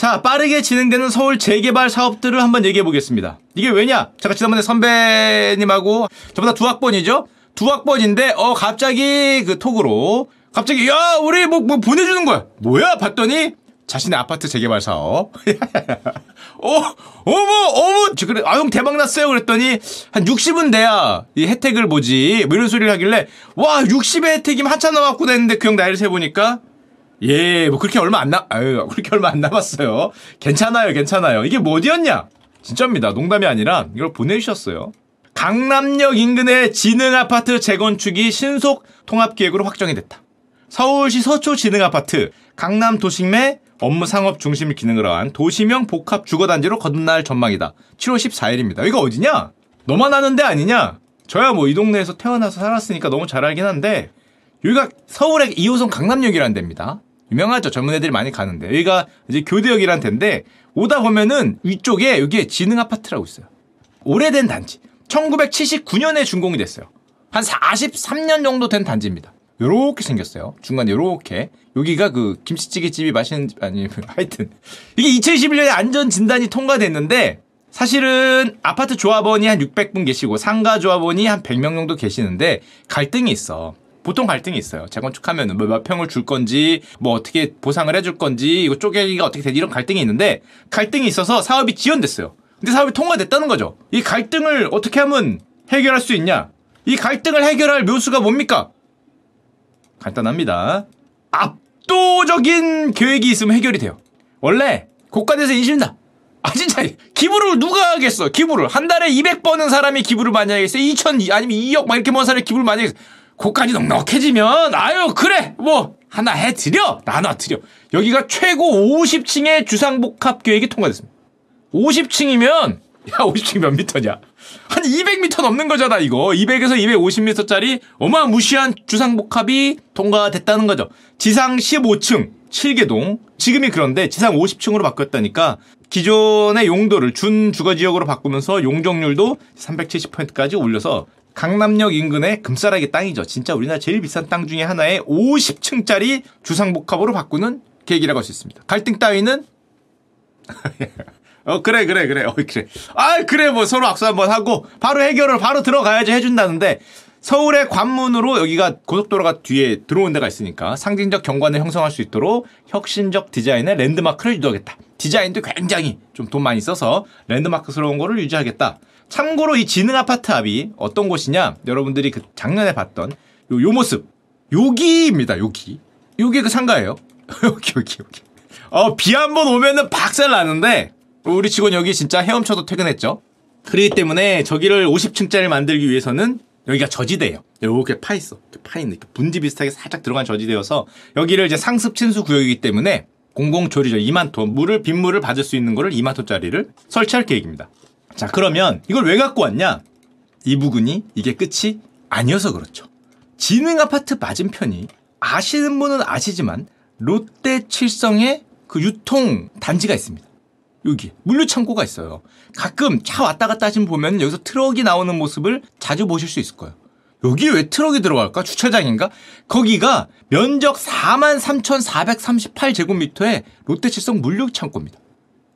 자, 빠르게 진행되는 서울 재개발 사업들을 한번 얘기해 보겠습니다. 이게 왜냐? 제가 지난번에 선배님하고 저보다 두 학번이죠? 두 학번인데, 어, 갑자기 그 톡으로, 갑자기, 야, 우리 뭐, 뭐 보내주는 거야. 뭐야? 봤더니, 자신의 아파트 재개발 사업. 어, 어머, 어머, 저 그래, 아유, 대박 났어요. 그랬더니, 한 60은 돼야 이 혜택을 보지. 뭐 이런 소리를 하길래, 와, 60의 혜택이면 한참 남았구나 했는데 그 형 나이를 세보니까, 예, 뭐 그렇게 얼마 안 남, 아유, 그렇게 얼마 안 남았어요. 괜찮아요, 괜찮아요. 이게 뭐 어디였냐? 진짜입니다. 농담이 아니라 이걸 보내주셨어요. 강남역 인근의 지능 아파트 재건축이 신속 통합 계획으로 확정이 됐다. 서울시 서초 지능 아파트 강남 도심의 업무 상업 중심 기능을 한 도시명 복합 주거단지로 거듭날 전망이다. 7월 14일입니다. 이거 어디냐? 너만 아는 데 아니냐? 저야 뭐 이 동네에서 태어나서 살았으니까 너무 잘 알긴 한데 여기가 서울의 2호선 강남역이라는 데입니다. 유명하죠. 젊은 애들이 많이 가는데. 여기가 이제 교대역이란 데인데 오다 보면은 위쪽에 여기에 지능 아파트라고 있어요. 오래된 단지. 1979년에 준공이 됐어요. 한 43년 정도 된 단지입니다. 요렇게 생겼어요. 중간에 요렇게. 여기가 그 김치찌개집이 맛있는 집 아니 하여튼 이게 2021년에 안전 진단이 통과됐는데 사실은 아파트 조합원이 한 600분 계시고 상가 조합원이 한 100명 정도 계시는데 갈등이 있어. 보통 갈등이 있어요. 재건축하면 뭐몇 평을 줄 건지, 뭐 어떻게 보상을 해줄 건지, 이거 쪼개기가 어떻게 되지 이런 갈등이 있는데 갈등이 있어서 사업이 지연됐어요. 근데 사업이 통과됐다는 거죠. 이 갈등을 어떻게 하면 해결할 수 있냐? 이 갈등을 해결할 묘수가 뭡니까? 간단합니다. 압도적인 계획이 있으면 해결이 돼요. 원래 고가대서 인심다. 아 진짜 기부를 누가 하겠어? 기부를 한 달에 200 버는 사람이 기부를 많이 하겠어? 2천 아니면 2억 막 이렇게 버는 사람이 기부를 많이 하겠어? 고까지 넉넉해지면 아유 그래. 뭐 하나 해드려 나눠드려. 여기가 최고 50층의 주상복합 계획이 통과됐습니다. 50층이면 야 50층 몇 미터냐? 한 200미터 넘는 거잖아 이거. 200에서 250미터짜리 어마무시한 주상복합이 통과됐다는 거죠. 지상 15층 7개동. 지금이 그런데 지상 50층으로 바뀌었다니까 기존의 용도를 준주거지역으로 바꾸면서 용적률도 370%까지 올려서 강남역 인근의 금싸라기 땅이죠. 진짜 우리나라 제일 비싼 땅 중에 하나에 50층짜리 주상복합으로 바꾸는 계획이라고 할 수 있습니다. 갈등 따위는 어 그래 그래 그래 어 그래 아 그래 뭐 서로 악수 한번 하고 바로 해결을 바로 들어가야지 해준다는데 서울의 관문으로 여기가 고속도로가 뒤에 들어온 데가 있으니까 상징적 경관을 형성할 수 있도록 혁신적 디자인의 랜드마크를 유도하겠다. 디자인도 굉장히 좀 돈 많이 써서 랜드마크스러운 거를 유지하겠다. 참고로 이 지능 아파트 합이 어떤 곳이냐? 여러분들이 그 작년에 봤던 요, 요 모습. 여기입니다. 여기. 여기 그 상가예요. 여기 여기 여기. 어, 비 한 번 오면은 박살 나는데 우리 직원 여기 진짜 헤엄쳐도 퇴근했죠. 그렇기 때문에 저기를 50층짜리 만들기 위해서는 여기가 저지대예요. 이렇게 파 있어. 이렇게 파 있는 분지 비슷하게 살짝 들어간 저지대여서 여기를 이제 상습 침수 구역이기 때문에 공공조리죠. 2만 톤 물을 빗물을 받을 수 있는 거를 2만 톤짜리를 설치할 계획입니다. 자, 그러면 이걸 왜 갖고 왔냐? 이 부근이 이게 끝이 아니어서 그렇죠. 진흥 아파트 맞은편이 아시는 분은 아시지만 롯데 칠성의 그 유통 단지가 있습니다. 여기 물류 창고가 있어요. 가끔 차 왔다 갔다 하시면 보면 여기서 트럭이 나오는 모습을 자주 보실 수 있을 거예요. 여기 왜 트럭이 들어갈까? 주차장인가? 거기가 면적 43,438제곱미터의 롯데칠성 물류 창고입니다.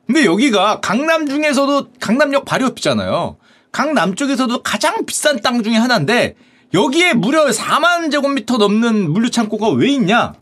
근데 여기가 강남 중에서도 강남역 바로 옆이잖아요. 강남 쪽에서도 가장 비싼 땅 중에 하나인데 여기에 무려 4만 제곱미터 넘는 물류 창고가 왜 있냐?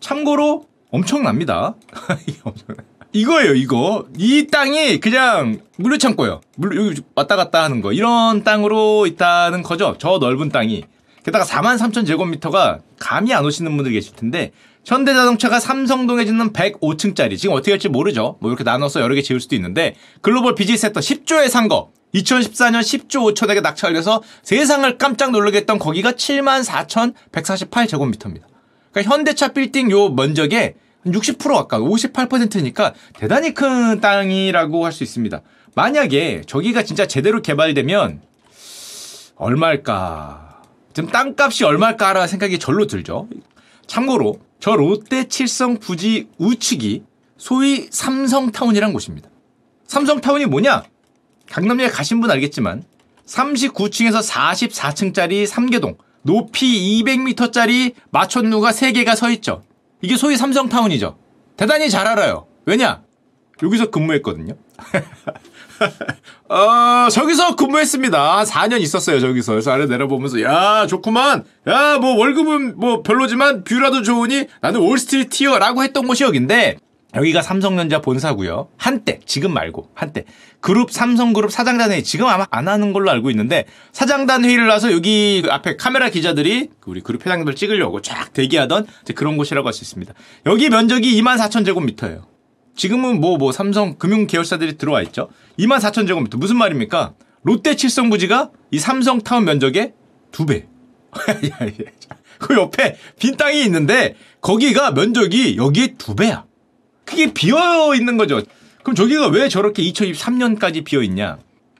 참고로 엄청납니다. 이거예요, 이거. 이 땅이 그냥 물류 창고예요. 물 여기 왔다 갔다 하는 거. 이런 땅으로 있다는 거죠. 저 넓은 땅이. 게다가 4만 3천 제곱미터가 감이 안 오시는 분들 계실 텐데 현대자동차가 삼성동에 짓는 105층짜리 지금 어떻게 할지 모르죠. 뭐 이렇게 나눠서 여러 개 지을 수도 있는데 글로벌 비즈니스 섹터 10조에 산 거. 2014년 10조 5천에게 낙찰돼서 세상을 깜짝 놀라게 했던 거기가 7만 4,148제곱미터입니다. 그러니까 현대차 빌딩 요 면적의 60% 가까이 58%니까 대단히 큰 땅이라고 할 수 있습니다. 만약에 저기가 진짜 제대로 개발되면 얼마일까? 지금 땅값이 얼마일까라는 생각이 절로 들죠. 참고로 저 롯데 칠성 부지 우측이 소위 삼성타운이란 곳입니다. 삼성타운이 뭐냐? 강남역에 가신 분 알겠지만 39층에서 44층짜리 3개동 높이 200m짜리 마천루가 3개가 서 있죠. 이게 소위 삼성타운이죠. 대단히 잘 알아요. 왜냐? 여기서 근무했거든요. 어, 저기서 근무했습니다. 4년 있었어요, 저기서. 그래서 아래 내려보면서, 야, 좋구만. 야, 뭐, 월급은 뭐, 별로지만, view라도 좋으니, 나는 Wall Streeter야라고 했던 곳이 여긴데, 여기가 삼성전자 본사고요. 한때, 지금 말고, 한때. 그룹, 삼성그룹 사장단 회의, 지금 아마 안 하는 걸로 알고 있는데, 사장단 회의를 나서 여기 그 앞에 카메라 기자들이 우리 그룹 회장들 찍으려고 쫙 대기하던 그런 곳이라고 할 수 있습니다. 여기 면적이 24,000제곱미터예요. 지금은 뭐, 뭐, 삼성 금융 계열사들이 들어와 있죠. 2만 4천 제곱미터. 무슨 말입니까? 롯데 칠성 부지가 이 삼성 타운 면적의 두 배. 그 옆에 빈 땅이 있는데, 거기가 면적이 여기에 두 배야. 그게 비어 있는 거죠. 그럼 저기가 왜 저렇게 2023년까지 비어 있냐?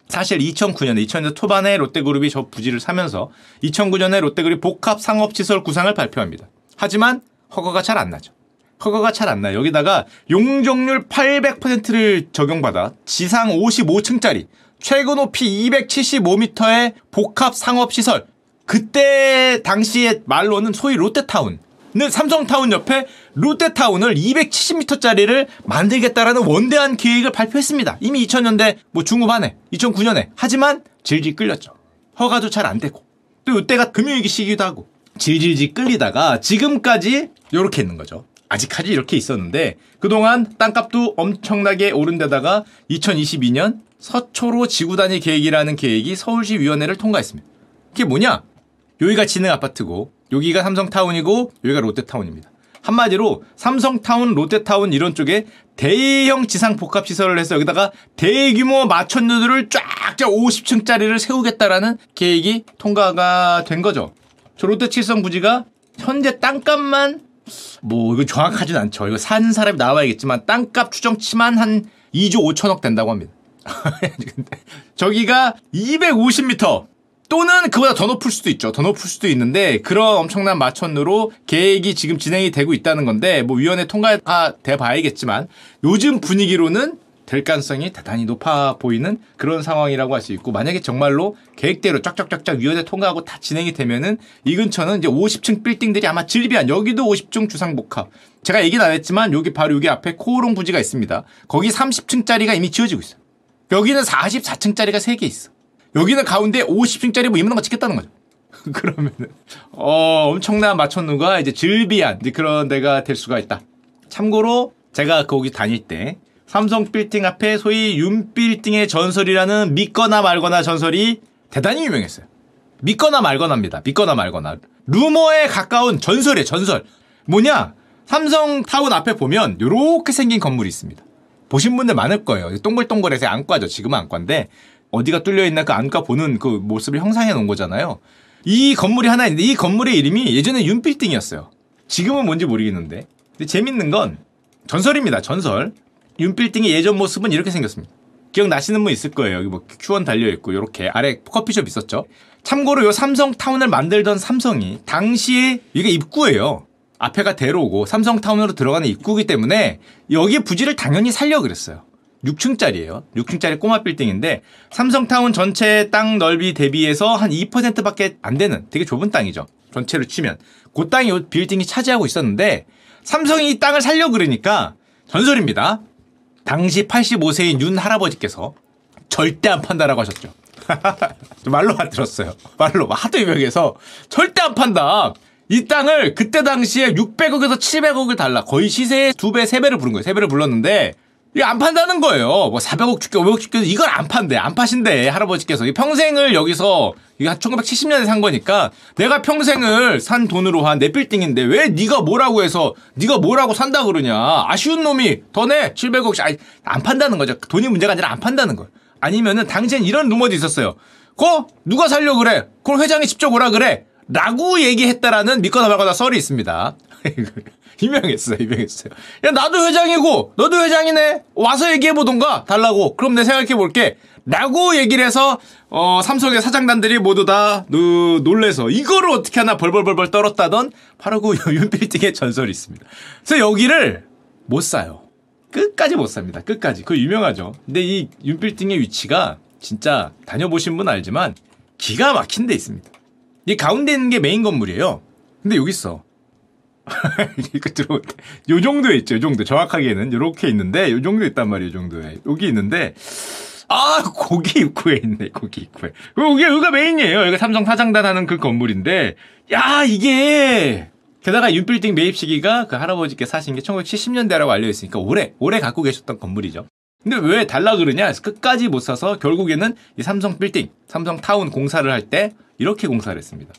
사실 2009년에 2000년 초반에 롯데그룹이 저 부지를 사면서 2009년에 롯데그룹이 복합 상업시설 구상을 발표합니다. 하지만 허가가 잘 안 나죠. 허가가 잘 안 나요. 여기다가 용적률 800%를 적용받아 지상 55층짜리 최고 높이 275m의 복합 상업시설 그때 당시의 말로는 소위 롯데타운 는 삼성타운 옆에 롯데타운을 270m짜리를 만들겠다라는 원대한 계획을 발표했습니다. 이미 2000년대 뭐 중후반에 2009년에 하지만 질질 끌렸죠. 허가도 잘 안 되고 또 이때가 금융위기 시기도 하고 질질질 끌리다가 지금까지 이렇게 있는 거죠. 아직까지 이렇게 있었는데 그동안 땅값도 엄청나게 오른 데다가 2022년 서초로 지구 단위 계획이라는 계획이 서울시 위원회를 통과했습니다. 그게 뭐냐? 여기가 진흥 아파트고 여기가 삼성타운이고 여기가 롯데타운입니다. 한마디로 삼성타운, 롯데타운 이런 쪽에 대형 지상 복합 시설을 해서 여기다가 대규모 마천루들을 쫙쫙 50층짜리를 세우겠다라는 계획이 통과가 된 거죠. 저 롯데 칠성 부지가 현재 땅값만 뭐 이거 정확하진 않죠. 이거 산 사람이 나와야겠지만 땅값 추정치만 한 2조 5천억 된다고 합니다. 저기가 250m 또는 그보다 더 높을 수도 있죠. 더 높을 수도 있는데 그런 엄청난 마천루로 계획이 지금 진행이 되고 있다는 건데 뭐 위원회 통과가 돼 봐야겠지만 요즘 분위기로는 될 가능성이 대단히 높아 보이는 그런 상황이라고 할 수 있고 만약에 정말로 계획대로 쫙쫙쫙쫙 위원회 통과하고 다 진행이 되면은 이 근처는 이제 50층 빌딩들이 아마 질비한 여기도 50층 주상복합 제가 얘기는 안 했지만 여기 바로 여기 앞에 코오롱 부지가 있습니다. 거기 30층짜리가 이미 지어지고 있어요. 여기는 44층짜리가 3개 있어. 여기는 가운데 50층짜리 뭐 이만한 거 찍겠다는 거죠. 그러면은 어 엄청난 마천루가 이제 이제 그런 데가 될 수가 있다. 참고로 제가 거기 다닐 때 삼성 빌딩 앞에 소위 윤 빌딩의 전설이라는 믿거나 말거나 전설이 대단히 유명했어요. 믿거나 말거나입니다. 믿거나 말거나. 루머에 가까운 전설이에요, 전설. 뭐냐? 삼성 타운 앞에 보면 요렇게 생긴 건물이 있습니다. 보신 분들 많을 거예요. 동글동글해서 안과죠. 지금은 안과인데 어디가 뚫려 있나 그 안과 보는 그 모습을 형상해 놓은 거잖아요. 이 건물이 하나 있는데 이 건물의 이름이 예전에 윤빌딩이었어요. 지금은 뭔지 모르겠는데. 근데 재밌는 건 전설입니다. 전설. 윤빌딩의 예전 모습은 이렇게 생겼습니다. 기억나시는 분 있을 거예요. 여기 뭐 Q1 달려있고, 이렇게 아래 커피숍 있었죠. 참고로 요 삼성타운을 만들던 삼성이 당시에 이게 입구예요. 앞에가 대로고 삼성타운으로 들어가는 입구이기 때문에 여기 부지를 당연히 살려 그랬어요. 6층짜리예요. 6층짜리 꼬마 빌딩인데 삼성타운 전체 땅 넓이 대비해서 한 2%밖에 안 되는 되게 좁은 땅이죠. 전체를 치면 그 땅이 요 빌딩이 차지하고 있었는데 삼성이 이 땅을 살려 그러니까 전설입니다. 당시 85세인 윤 할아버지께서 절대 안 판다라고 하셨죠. 말로 안 들었어요. 말로 하도 유명해서 절대 안 판다. 이 땅을 그때 당시에 600억에서 700억을 달라. 거의 시세의 2배, 3배를 부른 거예요. 3배를 불렀는데 이게 안 판다는 거예요. 뭐 400억 줄게, 500억 줄게 이걸 안 판대. 안 파신대. 할아버지께서. 평생을 여기서 이게 1970년에 산 거니까 내가 평생을 산 돈으로 한 내 빌딩인데 왜 네가 뭐라고 해서 네가 뭐라고 산다 그러냐. 아쉬운 놈이 더 내. 700억. 아니, 안 판다는 거죠. 돈이 문제가 아니라 안 판다는 거예요. 아니면은 당시엔 이런 루머도 있었어요. 거 누가 살려 그래? 그걸 회장이 직접 오라 그래. 라고 얘기했다라는 믿거나 말거나 썰이 있습니다. 유명했어요, 유명했어요. 야, 나도 회장이고, 너도 회장이네. 와서 얘기해 보던가, 달라고. 그럼 내 생각해 볼게. 라고 얘기를 해서, 어, 삼성의 사장단들이 모두 다, 노, 놀래서, 이거를 어떻게 하나 벌벌벌벌 떨었다던, 바로 그 윤빌딩의 전설이 있습니다. 그래서 여기를 못 사요. 끝까지 못 삽니다. 끝까지. 그거 유명하죠. 근데 이 윤빌딩의 위치가 진짜 다녀보신 분 알지만, 기가 막힌 데 있습니다. 이 가운데 있는 게 메인 건물이에요. 근데 여기 있어. 들어올 때. 요 정도에 있죠, 요 정도. 정확하게는. 요렇게 있는데, 요 정도 있단 말이에요, 요 정도에. 여기 있는데, 아, 고기 입구에 있네, 고기 입구에. 여기, 여기가 main이에요. 여기가 삼성 사장단 하는 그 건물인데, 야, 이게, 게다가 윤빌딩 매입 시기가 그 할아버지께 사신 게 1970년대라고 알려있으니까 오래, 오래 갖고 계셨던 건물이죠. 근데 왜 달라 그러냐? 끝까지 못 사서 결국에는 이 삼성 빌딩, 삼성 타운 공사를 할 때 이렇게 공사를 했습니다.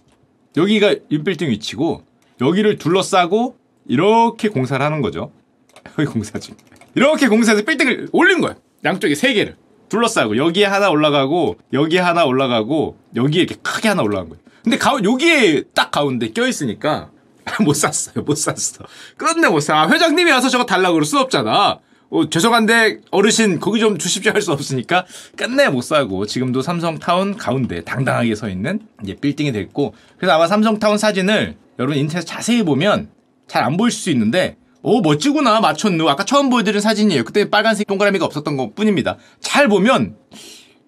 여기가 윤빌딩 위치고 여기를 둘러싸고 이렇게 공사를 하는 거죠. 여기 공사 중. 이렇게 공사해서 빌딩을 올린 거예요. 양쪽에 세 개를 둘러싸고 여기에 하나 올라가고 여기에 하나 올라가고 여기에 이렇게 크게 하나 올라간 거예요. 근데 가, 여기에 딱 가운데 껴 있으니까 못 샀어요. 못 샀어. 끝내 못 사. 아, 회장님이 와서 저거 달라고 그럴 수 없잖아. 어, 죄송한데 어르신 거기 좀 주십시오 할 수 없으니까 끝내 못 사고 지금도 삼성타운 가운데 당당하게 서 있는 이제 빌딩이 됐고 그래서 아마 삼성타운 사진을 여러분 인터넷 자세히 보면 잘 안 보일 수 있는데 오 멋지구나 마천루 아까 처음 보여드린 사진이에요 그때 빨간색 동그라미가 없었던 것 뿐입니다 잘 보면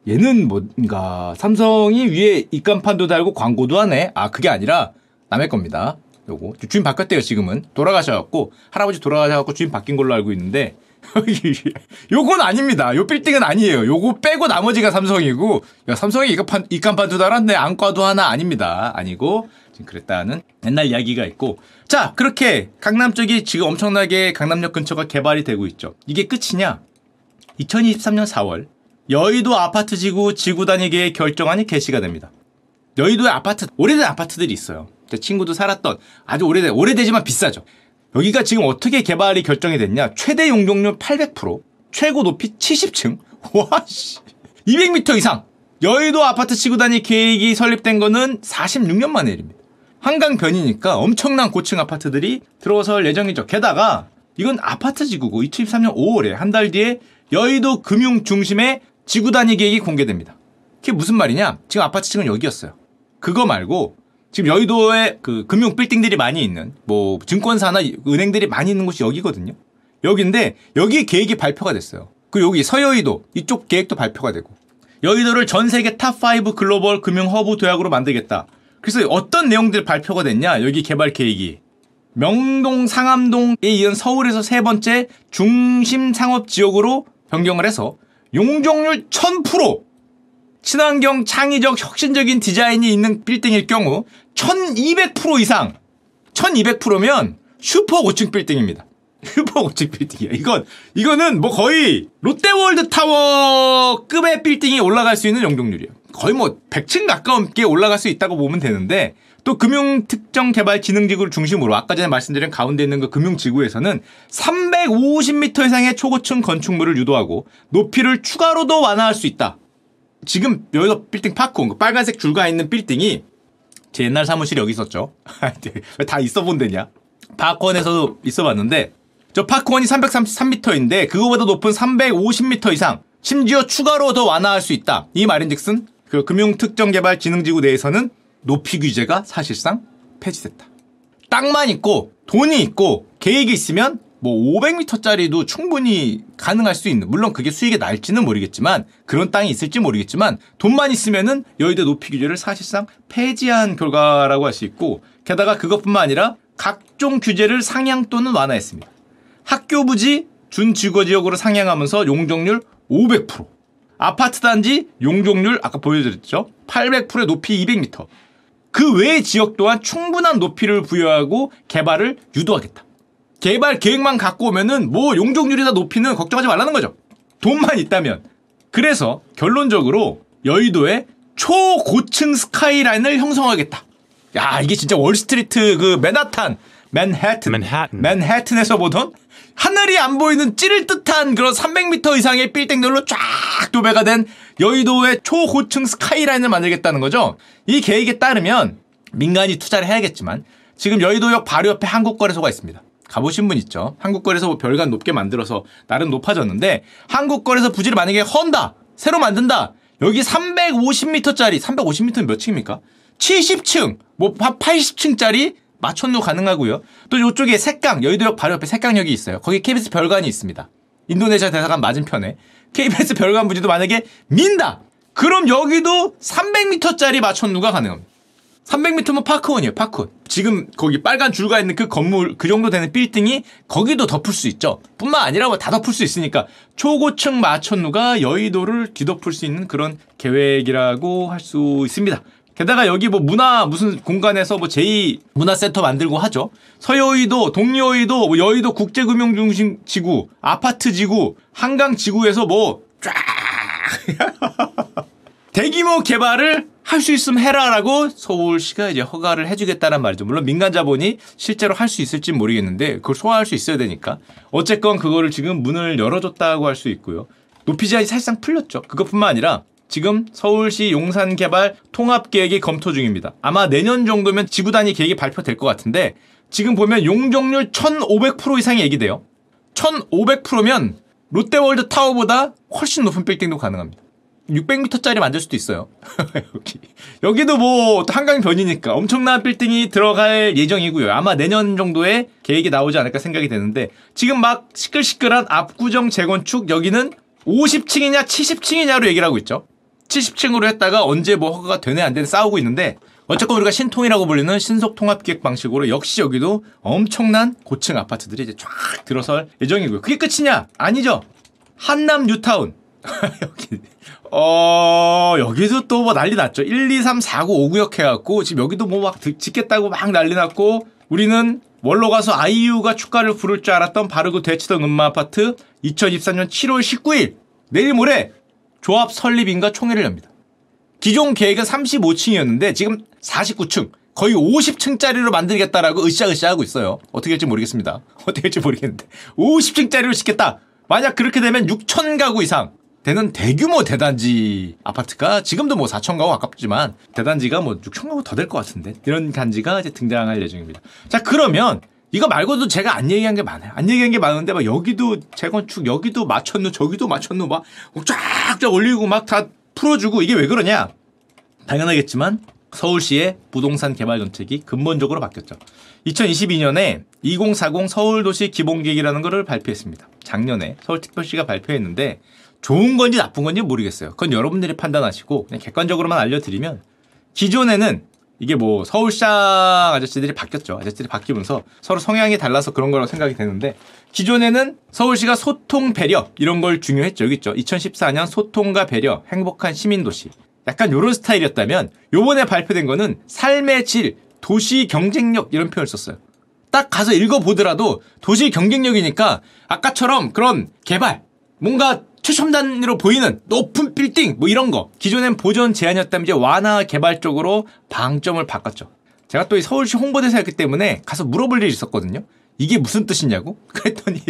얘는 뭔가 삼성이 위에 입간판도 달고 광고도 하네 아 그게 아니라 남의 겁니다 요거 주인 바뀌었대요 지금은 돌아가셔갖고 할아버지 돌아가셔갖고 주인 바뀐 걸로 알고 있는데 요건 아닙니다. 요 빌딩은 아니에요. 요거 빼고 나머지가 삼성이고, 야, 삼성이 이간판, 이간판도 달았네. 안과도 하나 아닙니다. 아니고, 그랬다는 옛날 이야기가 있고. 자, 그렇게 강남 쪽이 지금 엄청나게 강남역 근처가 개발이 되고 있죠. 이게 끝이냐? 2023년 4월, 여의도 아파트 지구 지구 단위계획 결정안이 게시가 됩니다. 여의도에 아파트, 오래된 아파트들이 있어요. 제 친구도 살았던 아주 오래된, 오래되지만 비싸죠. 여기가 지금 어떻게 개발이 결정이 됐냐? 최대 용적률 800%, 최고 높이 70층. 와, 씨. 200m 이상. 여의도 아파트 지구 단위 계획이 설립된 거는 46년 만의 일입니다. 한강변이니까 엄청난 고층 아파트들이 들어설 예정이죠. 게다가 이건 아파트 지구고 2023년 5월에 한 달 뒤에 여의도 금융 중심의 지구 단위 계획이 공개됩니다. 그게 무슨 말이냐? 지금 아파트촌은 여기였어요. 그거 말고 지금 여의도에 그 금융 빌딩들이 많이 있는 뭐 증권사나 은행들이 많이 있는 곳이 여기거든요. 여기인데 여기 계획이 발표가 됐어요. 그리고 여기 서여의도 이쪽 계획도 발표가 되고 여의도를 전 세계 top 5 글로벌 금융 허브 도약으로 만들겠다. 그래서 어떤 내용들 발표가 됐냐? 여기 개발 계획이 명동 상암동에 이은 서울에서 세 번째 중심 상업 지역으로 변경을 해서 용적률 1000% 친환경 창의적 혁신적인 디자인이 있는 빌딩일 경우 1200% 이상 1200%면 슈퍼 고층 빌딩입니다. 슈퍼 고층 빌딩이야. 이건 이거는 뭐 거의 롯데월드 타워급의 빌딩이 올라갈 수 있는 용적률이에요. 거의 뭐 100층 가까웁게 올라갈 수 있다고 보면 되는데 또 금융특정개발진흥지구를 중심으로 아까 전에 말씀드린 가운데 있는 그 금융지구에서는 350m 이상의 초고층 건축물을 유도하고 높이를 추가로도 완화할 수 있다. 지금 여기서 빌딩 파콘 그 빨간색 줄가 있는 빌딩이 제 옛날 사무실이 여기 있었죠. 왜 다 있어 본데냐? 파콘에서도 있어 봤는데 저 파콘이 333m인데 그거보다 높은 350m 이상 심지어 추가로 더 완화할 수 있다. 이 말인즉슨 그 금융특정개발진흥지구 내에서는 높이 규제가 사실상 폐지됐다. 땅만 있고 돈이 있고 계획이 있으면 뭐 500m짜리도 충분히 가능할 수 있는 물론 그게 수익이 날지는 모르겠지만 그런 땅이 있을지 모르겠지만 돈만 있으면은 여의도 높이 규제를 사실상 폐지한 결과라고 할 수 있고 게다가 그것뿐만 아니라 각종 규제를 상향 또는 완화했습니다. 학교 부지 준주거 지역으로 상향하면서 용적률 500% 아파트 단지 용적률 아까 보여드렸죠 800%의 높이 200m 그 외의 지역 또한 충분한 높이를 부여하고 개발을 유도하겠다. 개발 계획만 갖고 오면은 뭐 용적률이나 높이는 걱정하지 말라는 거죠. 돈만 있다면. 그래서 결론적으로 여의도에 초고층 스카이라인을 형성하겠다. 야, 이게 진짜 월스트리트 그 맨하탄, 맨해튼, 맨해튼. 맨해튼에서 보던 하늘이 안 보이는 찌를 듯한 그런 300m 이상의 빌딩들로 쫙 도배가 된 여의도의 초고층 스카이라인을 만들겠다는 거죠. 이 계획에 따르면 민간이 투자를 해야겠지만 지금 여의도역 바로 옆에 한국거래소가 있습니다. 가보신 분 있죠? 한국거래소 뭐 별관 높게 만들어서 나름 높아졌는데 한국거래소 부지를 만약에 헌다 새로 만든다 여기 350m짜리 350m는 몇 층입니까? 70층 뭐 80층짜리 마천루 가능하고요. 또 이쪽에 색강 여의도역 바로 옆에 색강역이 있어요. 거기 KBS 별관이 있습니다. 인도네시아 대사관 맞은편에 KBS 별관 부지도 만약에 민다. 그럼 여기도 300m짜리 마천루가 가능합니다. 300m면 파크원이에요, 파크원. 지금 거기 빨간 줄가 있는 그 건물, 그 정도 되는 빌딩이 거기도 덮을 수 있죠. 뿐만 아니라 뭐 다 덮을 수 있으니까 초고층 마천루가 여의도를 뒤덮을 수 있는 그런 계획이라고 할 수 있습니다. 게다가 여기 뭐 문화 무슨 공간에서 뭐 제2 문화센터 만들고 하죠. 서여의도, 동여의도, 뭐 여의도 국제금융중심 지구, 아파트 지구, 한강 지구에서 뭐 쫙 대규모 개발을 할 수 있으면 해라라고 서울시가 이제 허가를 해주겠다는 말이죠. 물론 민간 자본이 실제로 할 수 있을지 모르겠는데 그걸 소화할 수 있어야 되니까 어쨌건 그거를 지금 문을 열어줬다고 할 수 있고요. 높이 제한이 사실상 풀렸죠. 그것뿐만 아니라 지금 서울시 용산 개발 통합 계획이 검토 중입니다. 아마 내년 정도면 지구 단위 계획이 발표될 것 같은데 지금 보면 용적률 1,500% 이상이 얘기돼요. 1,500%면 롯데월드 타워보다 훨씬 높은 빌딩도 가능합니다. 600m짜리 만들 수도 있어요. 여기. 여기도 뭐 한강 변이니까 엄청난 빌딩이 들어갈 예정이고요. 아마 내년 정도에 계획이 나오지 않을까 생각이 되는데 지금 막 시끌시끌한 압구정 재건축 여기는 50층이냐 70층이냐로 얘기를 하고 있죠. 70층으로 했다가 언제 뭐 허가가 되네 안 되네 싸우고 있는데 어쨌건 우리가 신통이라고 불리는 신속 통합 기획 방식으로 역시 여기도 엄청난 고층 아파트들이 이제 쫙 들어설 예정이고요. 그게 끝이냐? 아니죠. 한남 뉴타운. 여기 어 여기도 또 뭐 난리 났죠. 1, 2, 3, 4, 9, 5구역 해갖고 지금 여기도 뭐 막 짓겠다고 막 난리 났고 우리는 원로 가서 아이유가 축가를 부를 줄 알았던 바르고 대치동 음마 아파트 2024년 7월 19일 내일 모레 조합 설립인가 총회를 엽니다. 기존 계획은 35층이었는데 지금 49층, 거의 50층짜리로 만들겠다라고 으쌰으쌰 하고 있어요. 어떻게 할지 모르겠습니다. 어떻게 할지 모르겠는데 50층짜리로 짓겠다. 만약 그렇게 되면 6천 가구 이상 되는 대규모 대단지 아파트가 지금도 뭐 4천 가구 가깝지만 대단지가 뭐 6천 가구 더 될 것 같은데 이런 단지가 이제 등장할 예정입니다. 자 그러면 이거 말고도 제가 안 얘기한 게 많아요. 안 얘기한 게 많은데 막 여기도 재건축, 여기도 맞췄누, 저기도 맞췄누 막 쫙쫙 올리고 막 다 풀어주고 이게 왜 그러냐? 당연하겠지만 서울시의 부동산 개발 정책이 근본적으로 바뀌었죠. 2022년에 2040 서울도시 기본계획이라는 것을 발표했습니다. 작년에 서울특별시가 발표했는데 좋은 건지 나쁜 건지 모르겠어요. 그건 여러분들이 판단하시고 그냥 객관적으로만 알려드리면 기존에는 이게 뭐 서울시장 아저씨들이 바뀌었죠. 아저씨들이 바뀌면서 서로 성향이 달라서 그런 거라고 생각이 되는데 기존에는 서울시가 소통 배려 이런 걸 중요했죠. 여기 있죠. 2014년 소통과 배려 행복한 시민 도시. 약간 요런 스타일이었다면 요번에 발표된 거는 삶의 질, 도시 경쟁력 이런 표현을 썼어요. 딱 가서 읽어보더라도 도시 경쟁력이니까 아까처럼 그런 개발, 뭔가 최첨단으로 보이는 높은 빌딩 뭐 이런 거 기존엔 보존 제한이었다면 이제 완화 개발 쪽으로 방점을 바꿨죠. 제가 또 이 서울시 홍보대사였기 때문에 가서 물어볼 일이 있었거든요. 이게 무슨 뜻이냐고? 그랬더니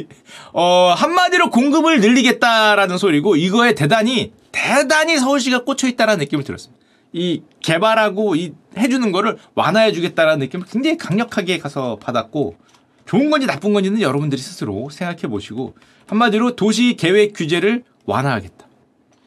어 한마디로 공급을 늘리겠다라는 소리고 이거에 대단히 대단히 서울시가 꽂혀 있다라는 느낌을 들었습니다. 이 개발하고 이 해주는 거를 완화해 주겠다라는 느낌을 굉장히 강력하게 가서 받았고 좋은 건지 나쁜 건지는 여러분들이 스스로 생각해 보시고 한마디로 도시 계획 규제를 완화하겠다.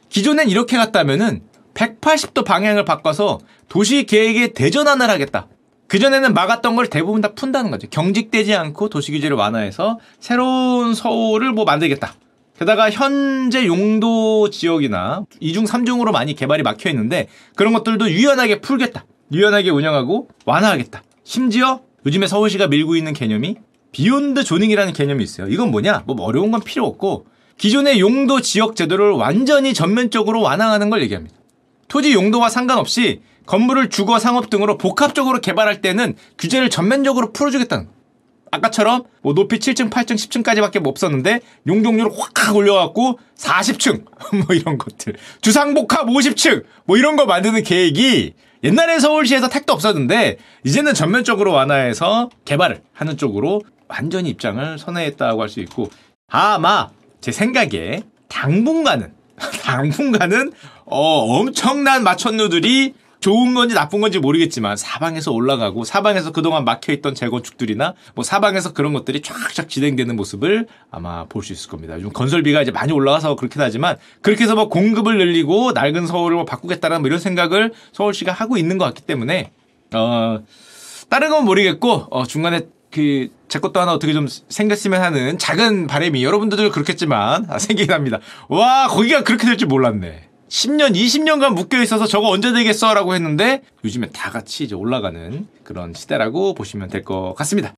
기존엔 이렇게 갔다면은 180도 방향을 바꿔서 도시 계획에 대전환을 하겠다. 그전에는 막았던 걸 대부분 다 푼다는 거죠. 경직되지 않고 도시 규제를 완화해서 새로운 서울을 뭐 만들겠다. 게다가 현재 용도 지역이나 2중, 3중으로 많이 개발이 막혀 있는데 그런 것들도 유연하게 풀겠다. 유연하게 운영하고 완화하겠다. 심지어 요즘에 서울시가 밀고 있는 개념이 Beyond Zoning이라는 개념이 있어요. 이건 뭐냐? 뭐 어려운 건 필요 없고 기존의 용도 지역 제도를 완전히 전면적으로 완화하는 걸 얘기합니다. 토지 용도와 상관없이 건물을 주거 상업 등으로 복합적으로 개발할 때는 규제를 전면적으로 풀어주겠다는. 아까처럼 뭐 높이 7층, 8층, 10층까지밖에 없었는데 용적률을 확 올려갖고 40층 뭐 이런 것들 주상복합 50층 뭐 이런 거 만드는 계획이 옛날에 서울시에서 택도 없었는데 이제는 전면적으로 완화해서 개발을 하는 쪽으로 완전히 입장을 선회했다고 할 수 있고 아마 제 생각에 당분간은 당분간은 어, 엄청난 마천루들이 좋은 건지 나쁜 건지 모르겠지만 사방에서 올라가고 사방에서 그동안 막혀있던 재건축들이나 뭐 사방에서 그런 것들이 쫙쫙 진행되는 모습을 아마 볼 수 있을 겁니다. 요즘 건설비가 이제 많이 올라가서 그렇긴 하지만 그렇게 해서 뭐 공급을 늘리고 낡은 서울을 뭐 바꾸겠다는 뭐 이런 생각을 서울시가 하고 있는 것 같기 때문에 어 다른 건 모르겠고 어 중간에 그 제 것도 하나 어떻게 좀 생겼으면 하는 작은 바람이 여러분들도 그렇겠지만 아, 생기긴 합니다. 와 거기가 그렇게 될 줄 몰랐네. 10년, 20년간 묶여 있어서 저거 언제 되겠어라고 했는데 요즘에 다 같이 이제 올라가는 그런 시대라고 보시면 될 것 같습니다.